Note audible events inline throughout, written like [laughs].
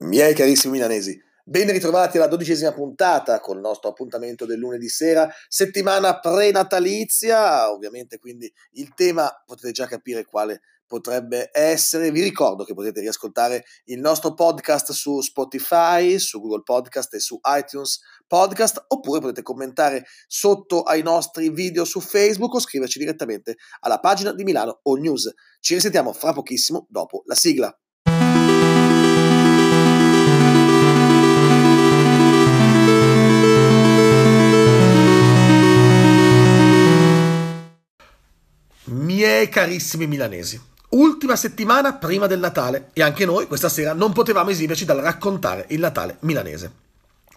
Miei carissimi milanesi, ben ritrovati alla dodicesima puntata con il nostro appuntamento del lunedì sera, settimana prenatalizia, ovviamente quindi il tema potete già capire quale potrebbe essere. Vi ricordo che potete riascoltare il nostro podcast su Spotify, su Google Podcast e su iTunes Podcast, oppure potete commentare sotto ai nostri video su Facebook o scriverci direttamente alla pagina di Milano All News. Ci risentiamo fra pochissimo dopo la sigla. Carissimi milanesi. Ultima settimana prima del Natale e anche noi questa sera non potevamo esimerci dal raccontare il Natale milanese.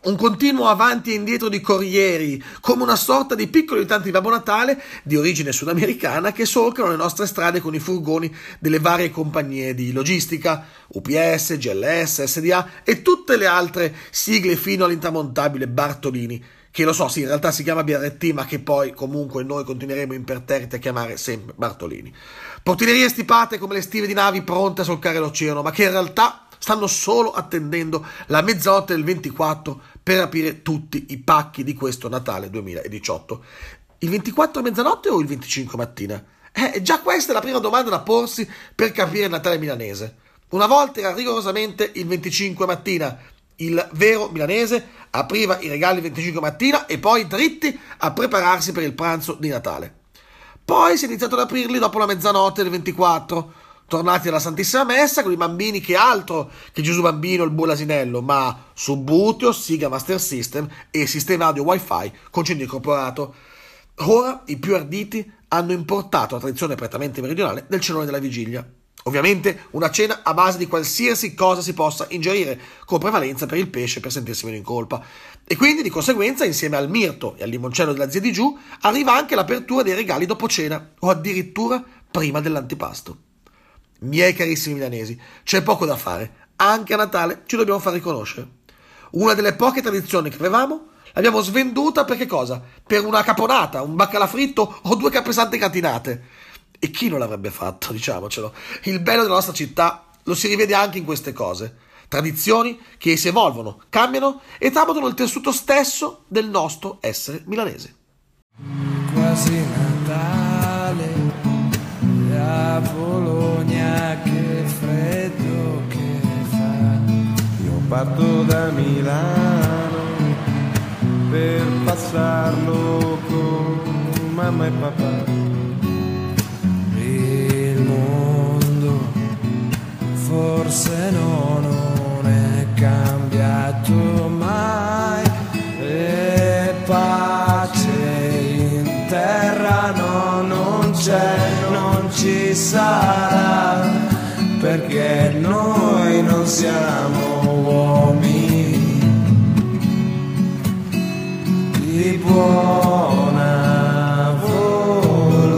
Un continuo avanti e indietro di corrieri, come una sorta di piccoli tanti di Babbo Natale di origine sudamericana che solcano le nostre strade con i furgoni delle varie compagnie di logistica, UPS, GLS, SDA e tutte le altre sigle fino all'intramontabile Bartolini che lo so, sì, in realtà si chiama BRT, ma che poi comunque noi continueremo imperterriti a chiamare sempre Bartolini. Portinerie stipate come le stive di navi pronte a solcare l'oceano, ma che in realtà stanno solo attendendo la mezzanotte del 24 per aprire tutti i pacchi di questo Natale 2018. Il 24 a mezzanotte o il 25 mattina? Eh, già questa è la prima domanda da porsi per capire il Natale milanese. Una volta era rigorosamente il 25 mattina, il vero milanese apriva i regali il 25 mattina e poi dritti a prepararsi per il pranzo di Natale. Poi si è iniziato ad aprirli dopo la mezzanotte del 24, tornati alla Santissima Messa con i bambini che altro che Gesù Bambino il buon asinello, ma Subbuteo, Siga Master System e sistema audio Wi-Fi con centro incorporato. Ora i più arditi hanno importato la tradizione prettamente meridionale del cenone della vigilia. Ovviamente una cena a base di qualsiasi cosa si possa ingerire, con prevalenza per il pesce per sentirsi meno in colpa. E quindi di conseguenza, insieme al mirto e al limoncello della zia di giù, arriva anche l'apertura dei regali dopo cena, o addirittura prima dell'antipasto. Miei carissimi milanesi, c'è poco da fare. Anche a Natale ci dobbiamo far riconoscere. Una delle poche tradizioni che avevamo l'abbiamo svenduta per che cosa? Per una caponata, un baccalà fritto o due capesanti gratinate. E chi non l'avrebbe fatto, diciamocelo? Il bello della nostra città lo si rivede anche in queste cose. Tradizioni che si evolvono, cambiano e tramontano il tessuto stesso del nostro essere milanese. Quasi Natale, a Bologna che freddo che fa. Io parto da Milano per passarlo con mamma e papà forse no, non è cambiato mai. E pace in terra no, non c'è, non ci sarà. Perché noi non siamo uomini. Di buona volontà.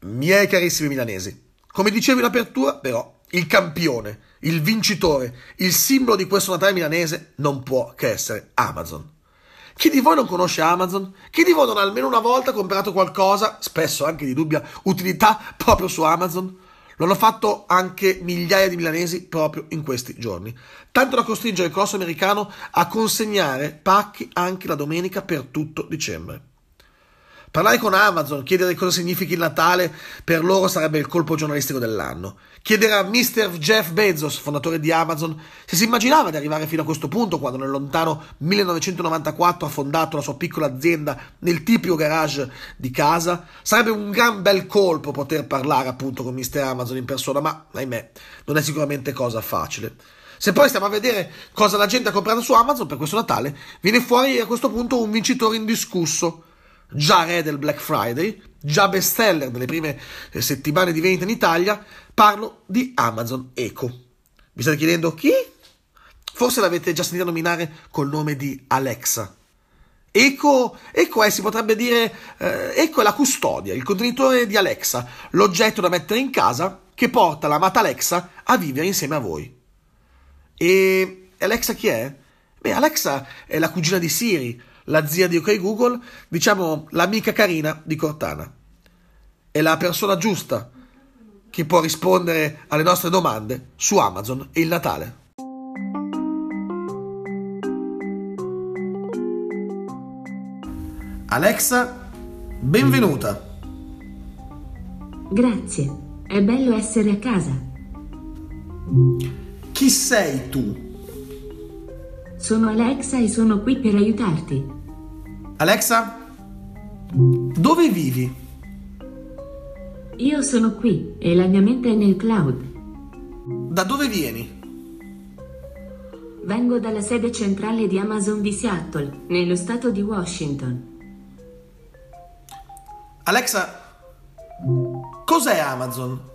Miei carissimi milanesi, come dicevo in apertura, però, il campione, il vincitore, il simbolo di questo Natale milanese non può che essere Amazon. Chi di voi non conosce Amazon? Chi di voi non ha almeno una volta comprato qualcosa, spesso anche di dubbia utilità, proprio su Amazon? Lo hanno fatto anche migliaia di milanesi proprio in questi giorni, tanto da costringere il corso americano a consegnare pacchi anche la domenica per tutto dicembre. Parlare con Amazon, chiedere cosa significhi il Natale, per loro sarebbe il colpo giornalistico dell'anno. Chiedere a Mr. Jeff Bezos, fondatore di Amazon, se si immaginava di arrivare fino a questo punto quando nel lontano 1994 ha fondato la sua piccola azienda nel tipico garage di casa, sarebbe un gran bel colpo poter parlare appunto con Mr. Amazon in persona, ma ahimè, non è sicuramente cosa facile. Se poi stiamo a vedere cosa la gente ha comprato su Amazon per questo Natale, viene fuori a questo punto un vincitore indiscusso già re del Black Friday, già bestseller nelle prime eh, settimane di vendita in Italia, parlo di Amazon Echo. Vi state chiedendo chi? Forse l'avete già sentito nominare col nome di Alexa. Echo, Echo è, si potrebbe dire, eh, Echo è la custodia, il contenitore di Alexa, l'oggetto da mettere in casa che porta l'amata Alexa a vivere insieme a voi. E Alexa chi è? Beh, Alexa è la cugina di Siri, la zia di OK Google, diciamo l'amica carina di Cortana. È la persona giusta che può rispondere alle nostre domande su Amazon e il Natale. Alexa, benvenuta. Grazie, è bello essere a casa. Chi sei tu? Sono Alexa e sono qui per aiutarti. Alexa, dove vivi? Io sono qui e la mia mente è nel cloud. Da dove vieni? Vengo dalla sede centrale di Amazon di Seattle, nello stato di Washington. Alexa, cos'è Amazon?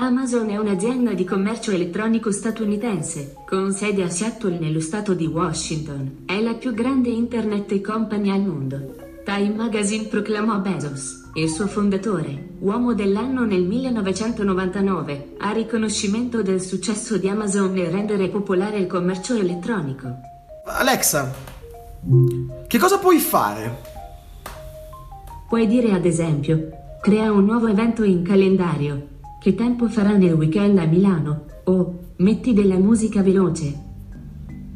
Amazon è un'azienda di commercio elettronico statunitense, con sede a Seattle nello stato di Washington. È la più grande internet company al mondo. Time Magazine proclamò Bezos, il suo fondatore, uomo dell'anno nel 1999, a riconoscimento del successo di Amazon nel rendere popolare il commercio elettronico. Alexa, che cosa puoi fare? Puoi dire ad esempio, crea un nuovo evento in calendario. Che tempo farà nel weekend a Milano? O metti della musica veloce.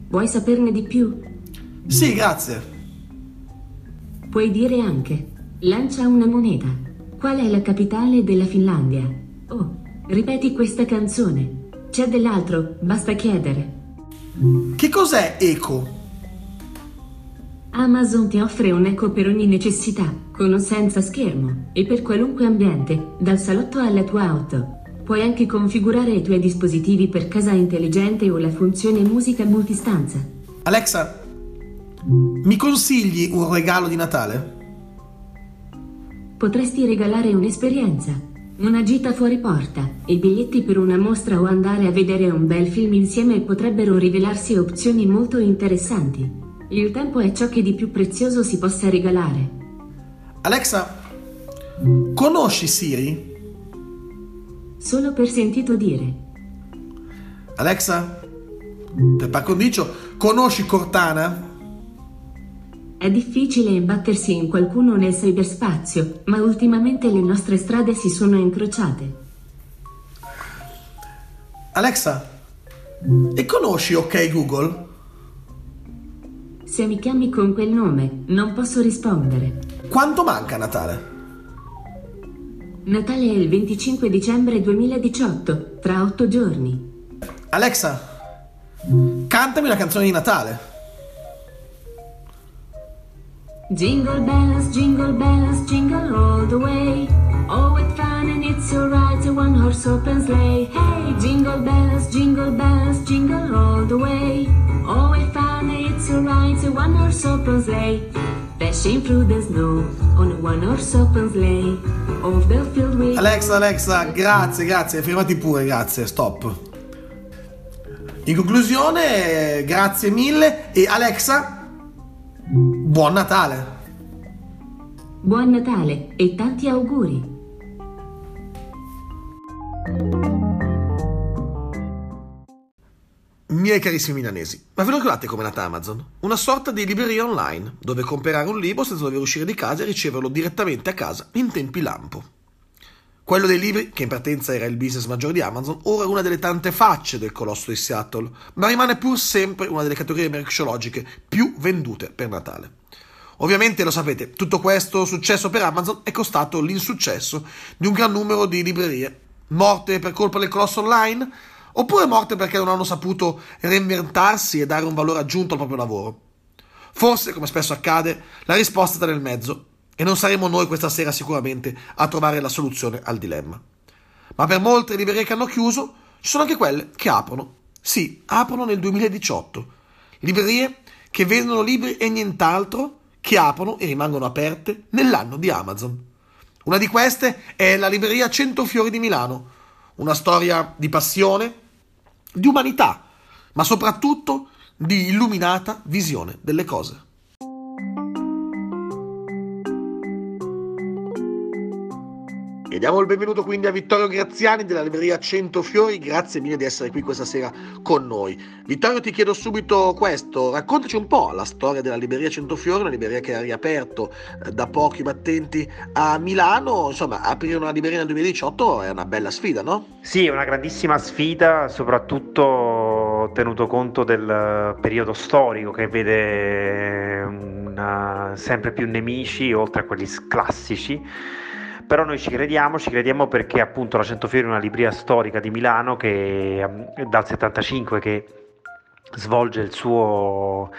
Vuoi saperne di più? Sì, grazie. Puoi dire anche, lancia una moneta. Qual è la capitale della Finlandia? Oh, ripeti questa canzone. C'è dell'altro, basta chiedere. Che cos'è Eco? Amazon ti offre un eco per ogni necessità, con o senza schermo, e per qualunque ambiente, dal salotto alla tua auto. Puoi anche configurare i tuoi dispositivi per casa intelligente o la funzione musica multistanza. Alexa, mi consigli un regalo di Natale? Potresti regalare un'esperienza, una gita fuori porta, i biglietti per una mostra o andare a vedere un bel film insieme potrebbero rivelarsi opzioni molto interessanti. Il tempo è ciò che di più prezioso si possa regalare. Alexa, conosci Siri? Solo per sentito dire. Alexa, per par condicio, conosci Cortana? È difficile imbattersi in qualcuno nel cyberspazio, ma ultimamente le nostre strade si sono incrociate. Alexa, e conosci OK Google? Se mi chiami con quel nome, non posso rispondere. Quanto manca a Natale? Natale è il 25 dicembre 2018, tra otto giorni. Alexa, cantami una canzone di Natale. Jingle bells, jingle bells, jingle all the way. Oh, what fun and it's so right, a one horse open sleigh. Hey, jingle bells, jingle bells, jingle all the way. Oh, what fun and it's so right, a one horse open sleigh. Dashing through the snow on one horse open sleigh. Of the field with. Alexa, Alexa, grazie, grazie, fermati pure, grazie, stop. In conclusione, grazie mille e Alexa, buon Natale. Buon Natale e tanti auguri. Miei carissimi milanesi, ma ve lo ricordate come è nata Amazon? Una sorta di libreria online, dove comprare un libro senza dover uscire di casa e riceverlo direttamente a casa in tempi lampo. Quello dei libri, che in partenza era il business maggiore di Amazon, ora è una delle tante facce del colosso di Seattle, ma rimane pur sempre una delle categorie merceologiche più vendute per Natale. Ovviamente lo sapete, tutto questo successo per Amazon è costato l'insuccesso di un gran numero di librerie, morte per colpa del colosso online, oppure morte perché non hanno saputo reinventarsi e dare un valore aggiunto al proprio lavoro. Forse, come spesso accade, la risposta sta nel mezzo e non saremo noi questa sera sicuramente a trovare la soluzione al dilemma. Ma per molte librerie che hanno chiuso, ci sono anche quelle che aprono. Sì, aprono nel 2018. Librerie che vendono libri e nient'altro, che aprono e rimangono aperte nell'anno di Amazon. Una di queste è la libreria Centofiori di Milano, una storia di passione, di umanità, ma soprattutto di illuminata visione delle cose. Diamo il benvenuto quindi a Vittorio Graziani della libreria Cento Fiori, grazie mille di essere qui questa sera con noi. Vittorio ti chiedo subito questo, raccontaci un po' la storia della libreria Cento Fiori, una libreria che ha riaperto eh, da pochi battenti a Milano, insomma aprire una libreria nel 2018 è una bella sfida, no? Sì, è una grandissima sfida, soprattutto tenuto conto del periodo storico che vede una, sempre più nemici oltre a quelli classici però noi ci crediamo, ci crediamo perché appunto la Centofiori è una libreria storica di Milano che dal 75 che svolge il suo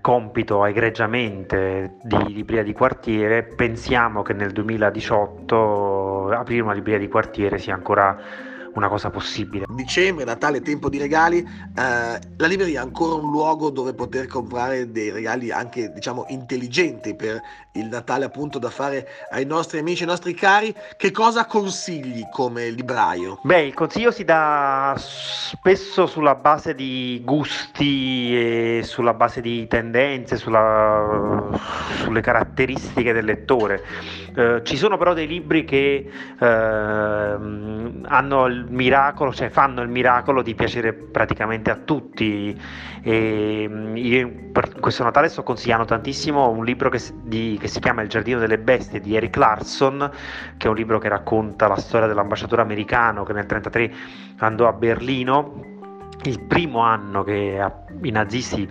compito egregiamente di libreria di quartiere, pensiamo che nel 2018 aprire una libreria di quartiere sia ancora una cosa possibile. Dicembre, Natale, tempo di regali, eh, la libreria è ancora un luogo dove poter comprare dei regali anche diciamo intelligenti per il Natale appunto da fare ai nostri amici, ai nostri cari. Che cosa consigli come libraio? Beh, il consiglio si dà spesso sulla base di gusti e sulla base di tendenze, sulla, sulle caratteristiche del lettore. Eh, ci sono però dei libri che eh, hanno il miracolo, cioè fanno il miracolo di piacere praticamente a tutti. E mm, io per questo Natale sto consigliando tantissimo un libro che, di, che si chiama Il giardino delle bestie di Eric Larson, che è un libro che racconta la storia dell'ambasciatore americano che nel 1933 andò a Berlino, il primo anno che i nazisti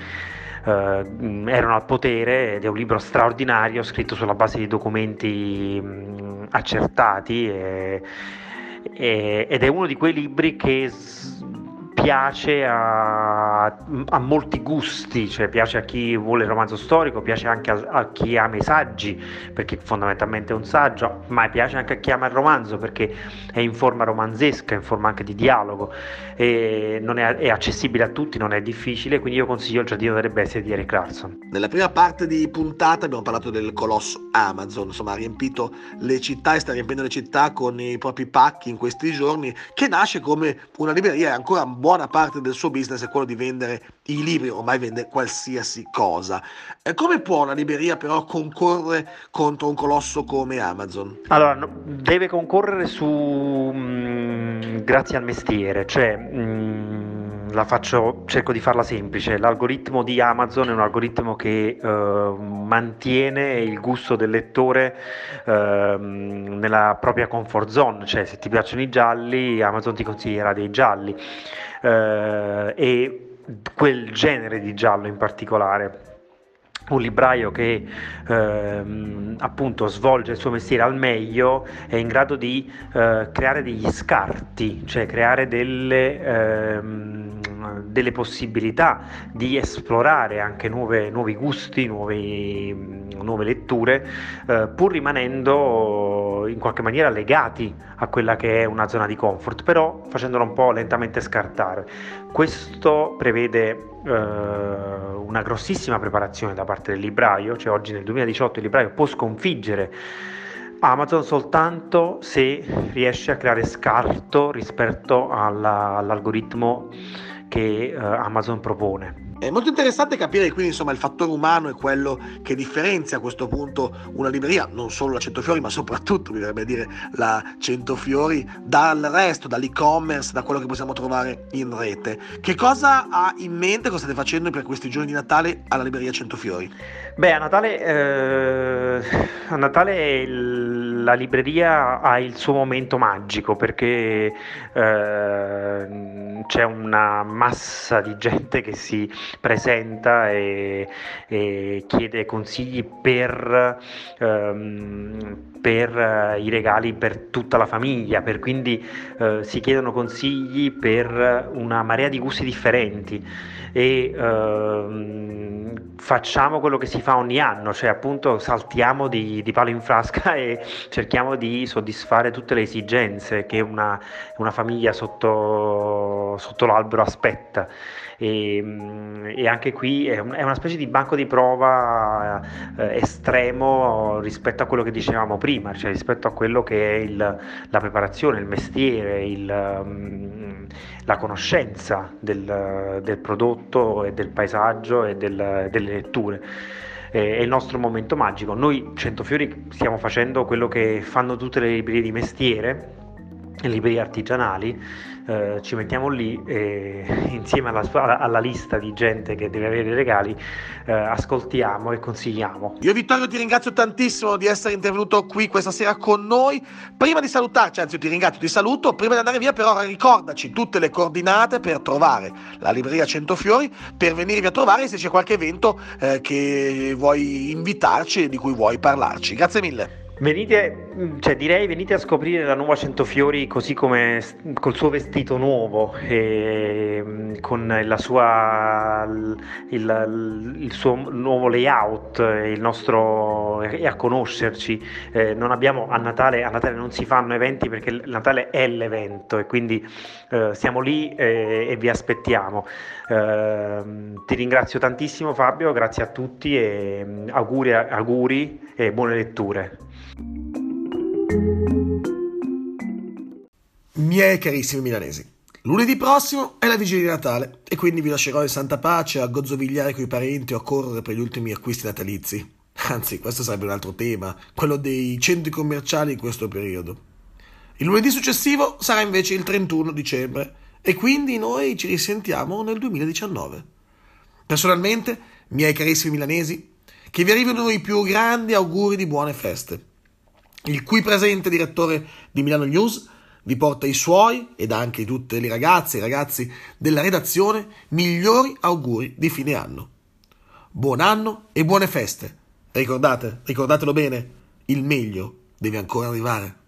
Uh, erano al potere ed è un libro straordinario scritto sulla base di documenti mh, accertati e, e, ed è uno di quei libri che s- piace a, a, molti gusti, cioè piace a chi vuole il romanzo storico, piace anche a, a, chi ama i saggi, perché fondamentalmente è un saggio, ma piace anche a chi ama il romanzo perché è in forma romanzesca, in forma anche di dialogo, e è, è, accessibile a tutti, non è difficile, quindi io consiglio Il giardino delle bestie di Eric Clarkson. Nella prima parte di puntata abbiamo parlato del colosso Amazon, insomma ha riempito le città e sta riempiendo le città con i propri pacchi in questi giorni, che nasce come una libreria ancora buona buona parte del suo business è quello di vendere i libri, ormai vende qualsiasi cosa. E come può una libreria però concorrere contro un colosso come Amazon? Allora, no, deve concorrere su mh, mm, grazie al mestiere, cioè mh, mm, la faccio, cerco di farla semplice. L'algoritmo di Amazon è un algoritmo che uh, mantiene il gusto del lettore uh, nella propria comfort zone, cioè se ti piacciono i gialli, Amazon ti consiglierà dei gialli. Eh, e quel genere di giallo in particolare un libraio che ehm, appunto svolge il suo mestiere al meglio è in grado di eh, creare degli scarti, cioè creare delle, ehm, delle possibilità di esplorare anche nuove, nuovi gusti, nuovi, nuove letture, eh, pur rimanendo in qualche maniera legati a quella che è una zona di comfort, però facendolo un po' lentamente scartare. Questo prevede eh, una grossissima preparazione da parte del libraio, cioè oggi nel 2018 il libraio può sconfiggere Amazon soltanto se riesce a creare scarto rispetto alla, all'algoritmo che eh, Amazon propone. È molto interessante capire quindi insomma il fattore umano è quello che differenzia a questo punto una libreria, non solo la Centofiori ma soprattutto bisognerebbe dire la Centofiori dal resto, dall'e-commerce, da quello che possiamo trovare in rete. Che cosa ha in mente, cosa state facendo per questi giorni di Natale alla libreria Centofiori? Beh, a Natale, eh, a Natale il, la libreria ha il suo momento magico perché eh, c'è una massa di gente che si presenta e, e chiede consigli per, um, per, i regali per tutta la famiglia, per quindi uh, si chiedono consigli per una marea di gusti differenti. E uh, facciamo quello che si fa ogni anno, cioè appunto saltiamo di, di, palo in frasca [laughs] e cerchiamo di soddisfare tutte le esigenze che una, una famiglia sotto, sotto l'albero aspetta e, mm, e anche qui è, un, è, una specie di banco di prova eh, estremo rispetto a quello che dicevamo prima, cioè rispetto a quello che è il, la preparazione, il mestiere, il, um, la conoscenza del, del, prodotto e del paesaggio e del, delle letture. è il nostro momento magico. Noi Centofiori stiamo facendo quello che fanno tutte le librerie di mestiere, le librerie artigianali, eh, ci mettiamo lì e insieme alla, alla, lista di gente che deve avere i regali eh, ascoltiamo e consigliamo. Io Vittorio ti ringrazio tantissimo di essere intervenuto qui questa sera con noi. Prima di salutarci, anzi ti ringrazio, ti saluto, prima di andare via però ricordaci tutte le coordinate per trovare la libreria Centofiori, per venirvi a trovare se c'è qualche evento eh, che vuoi invitarci e di cui vuoi parlarci. Grazie mille. Venite, cioè direi venite a scoprire la nuova Centofiori così come col suo vestito nuovo e mm, con sua, il, il, suo nuovo layout il nostro, e a conoscerci. Eh, abbiamo, a, Natale, a Natale non si fanno eventi perché Natale è l'evento e quindi eh, siamo lì e, e vi aspettiamo. Eh, ti ringrazio tantissimo Fabio, grazie a tutti e mm, auguri, auguri e buone letture. Miei carissimi milanesi, lunedì prossimo è la vigilia di Natale e quindi vi lascerò in santa pace a gozzovigliare coi parenti o a correre per gli ultimi acquisti natalizi. Anzi, questo sarebbe un altro tema, quello dei centri commerciali in questo periodo. Il lunedì successivo sarà invece il 31 dicembre e quindi noi ci risentiamo nel 2019. Personalmente, miei carissimi milanesi, che vi arrivino i più grandi auguri di buone feste il qui presente direttore di Milano News vi porta i suoi ed anche tutte le ragazze e i ragazzi della redazione migliori auguri di fine anno. Buon anno e buone feste. Ricordate, ricordatelo bene, il meglio deve ancora arrivare.